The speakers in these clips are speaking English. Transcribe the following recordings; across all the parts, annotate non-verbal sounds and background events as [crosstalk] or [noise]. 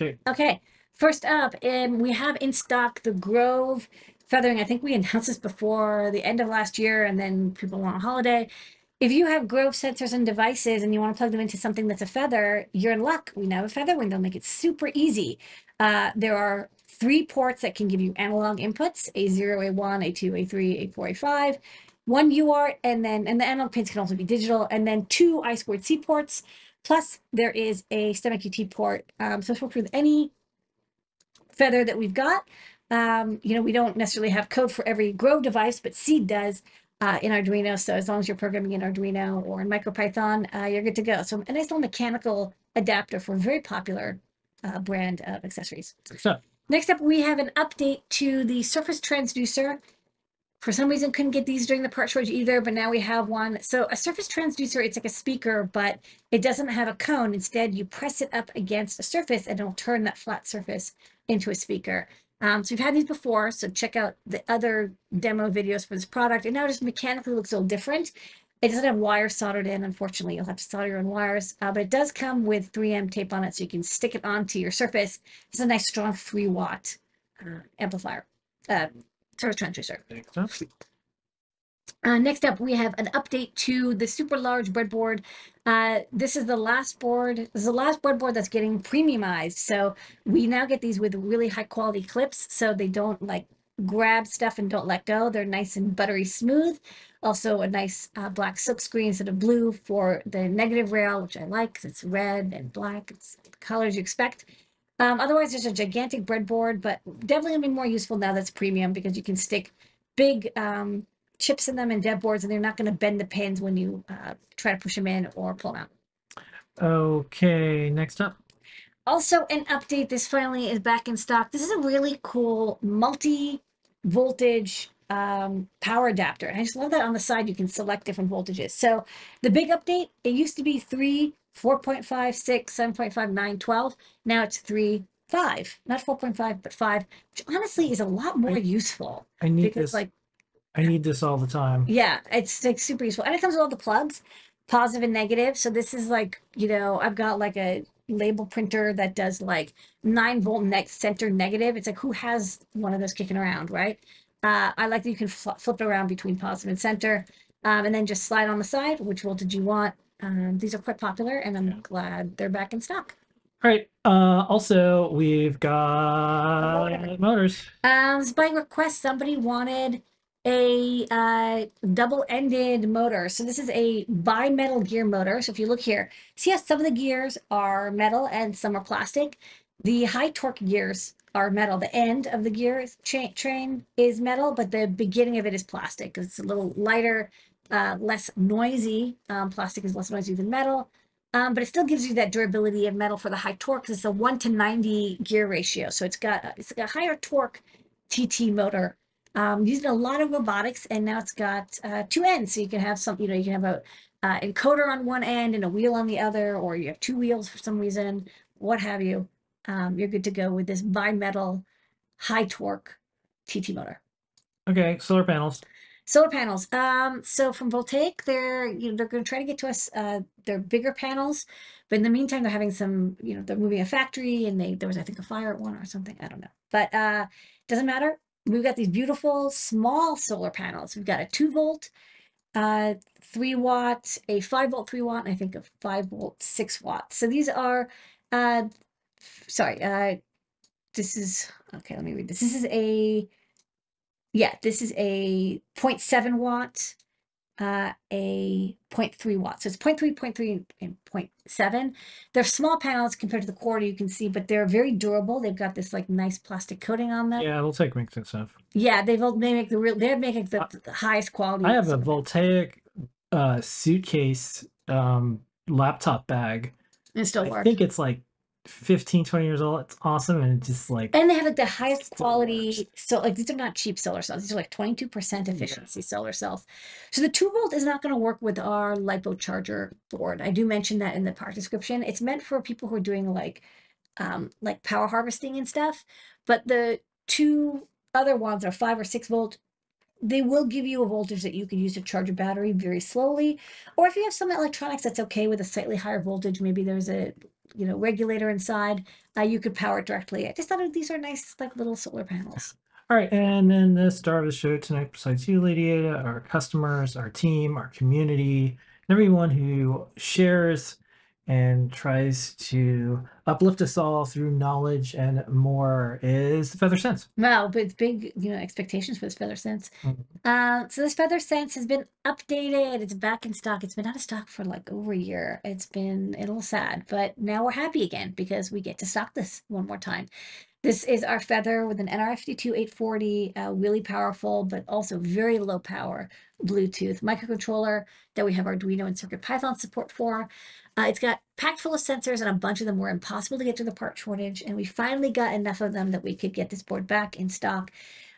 Okay. Okay, first up, um, we have in stock the Grove FeatherWing. I think we [laughs] announced this before the end of last year, and then people went on holiday. If you have Grove sensors and devices and you want to plug them into something that's a feather, you're in luck. We now have a FeatherWing, make it super easy. Uh, there are three ports that can give you analog inputs: A0, A1, A2, A3, A4, A5. One UART, and then and the analog pins can also be digital, and then two I squared C ports. Plus, there is a STEMMA QT port. Um, so it's worked with any feather that we've got. Um, you know, we don't necessarily have code for every Grove device, but Seeed does uh, in Arduino. So as long as you're programming in Arduino or in MicroPython, uh, you're good to go. So a nice little mechanical adapter for a very popular uh, brand of accessories. So, Next up, we have an update to the Surface Transducer. For some reason, couldn't get these during the part shortage either, but now we have one. So a Surface Transducer, it's like a speaker, but it doesn't have a cone. Instead, you press it up against a surface and it'll turn that flat surface into a speaker. Um, so we've had these before, so check out the other demo videos for this product. And now it just mechanically looks a little different. It doesn't have wires soldered in, unfortunately. You'll have to solder your own wires, uh, but it does come with 3M tape on it, so you can stick it onto your surface. It's a nice strong 3 watt uh, amplifier, uh, surface transducer. next up. Uh, next up, we have an update to the super large breadboard. Uh, this is the last board. This is the last breadboard that's getting premiumized. So we now get these with really high quality clips, so they don't like grab stuff and don't let go. They're nice and buttery smooth. Also, a nice uh, black silk screen instead of blue for the negative rail, which I like because it's red and black. It's the colors you expect. Um, otherwise, there's a gigantic breadboard, but definitely gonna be more useful now that's premium because you can stick big um, chips in them and dead boards, and they're not going to bend the pins when you uh, try to push them in or pull them out. Okay, next up. Also, an update. This finally is back in stock. This is a really cool multi-voltage um, power adapter. And I just love that on the side you can select different voltages. So the big update, it used to be 3, 4.5, 6, 7.5, 9, 12. Now it's 3, 5. Not 4.5, but 5, which honestly is a lot more I- useful I need because this. like I need this all the time. Yeah, it's like super useful. And it comes with all the plugs, positive and negative. So this is like, you know, I've got like a label printer that does like nine volt next center negative. It's like who has one of those kicking around, right? Uh, I like that you can fl- flip it around between positive and center, um, and then just slide on the side which voltage do you want. Um, these are quite popular, and I'm Yeah. glad they're back in stock. All right. Uh, also, we've got motors. Um, by request, somebody wanted a uh, double-ended motor. So this is a bi-metal gear motor. So if you look here, see how some of the gears are metal and some are plastic. The high torque gears are metal. The end of the gears cha- train is metal, but the beginning of it is plastic it's a little lighter, uh, less noisy. Um, plastic is less noisy than metal. Um, but it still gives you that durability of metal for the high torque it's a 1 to 90 gear ratio. So it's got it's got a higher torque TT motor um, using a lot of robotics, and now it's got uh, two ends. So you can have some, you know, you can have a uh, encoder on one end and a wheel on the other, or you have two wheels for some reason, what have you. Um, you're good to go with this bimetal high torque TT motor. Okay, solar panels. Solar panels. Um, so from Voltaic, they're you know they're going to try to get to us. Uh, they're bigger panels, but in the meantime, they're having some. You know, they're moving a factory, and they there was I think a fire at one or something. I don't know, but uh, doesn't matter. We've got these beautiful small solar panels. We've got a two volt, uh, three watt, a five volt three watt, and I think a five volt six watt. So these are, uh, sorry, uh, this is okay. Let me read this. This is a yeah, this is a 0.7 watt, uh, a 0.3 watt. So it's 0.3, 0.3, and 0.7. They're small panels compared to the quarter you can see, but they're very durable. They've got this like nice plastic coating on them. Yeah, Yeah, Voltaic makes good stuff. they've all- they make the real they're making the, the highest quality. I have a. Voltaic uh, suitcase um, laptop bag. It still I works. I think it's like 15, 20 years old. It's awesome. And it's just like, And they have like the highest quality. So like these are not cheap solar cells. These are like 22% efficiency solar cells. So the two volt is not going to work with our LiPo charger board. I do mention that in the part description. It's meant for people who are doing like um like power harvesting and stuff. But the two other ones are five or six volt. They will give you a voltage that you can use to charge a battery very slowly. Or if you have some electronics that's okay with a slightly higher voltage, maybe there's a you know regulator inside. Uh, you could power it directly. I just thought these are nice, like little solar panels. All right, and then the star of the show tonight, besides you, Lydia, our customers, our team, our community, and everyone who shares and tries to uplift us all through knowledge and more is the Feather Sense. Wow, but it's big, you know, expectations for this Feather Sense. Mhm. Uh, so this Feather Sense has been updated. It's back in stock. It's been out of stock for like over a year. It's been a little sad, but now we're happy again because we get to stock this one more time. This is our feather with an NR52 840, uh, really powerful, but also very low power Bluetooth microcontroller that we have Arduino and CircuitPython support for. Uh, it's got packed full of sensors and a bunch of them were impossible to get to the part shortage. And we finally got enough of them that we could get this board back in stock.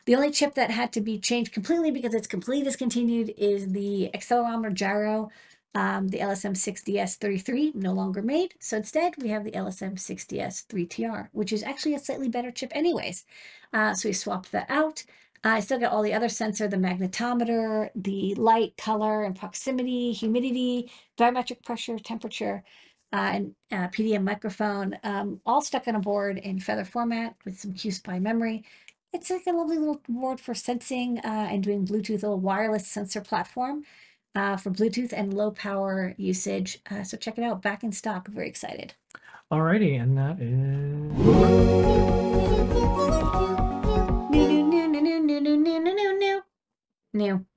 The only chip that had to be changed completely because it's completely discontinued is the accelerometer gyro. Um, the LSM6DS33 no longer made. So instead, we have the LSM6DS3TR, which is actually a slightly better chip anyways. Uh, so we swapped that out. I still got all the other sensor, the magnetometer, the light, color, and proximity, humidity, barometric pressure, temperature, uh, and uh, PDM microphone, um, all stuck on a board in feather format with some QSPI memory. It's like a lovely little board for sensing uh, and doing Bluetooth, a wireless sensor platform uh, for Bluetooth and low power usage. Uh, so check it out, back in stock. Very excited. Alrighty, and that is. New.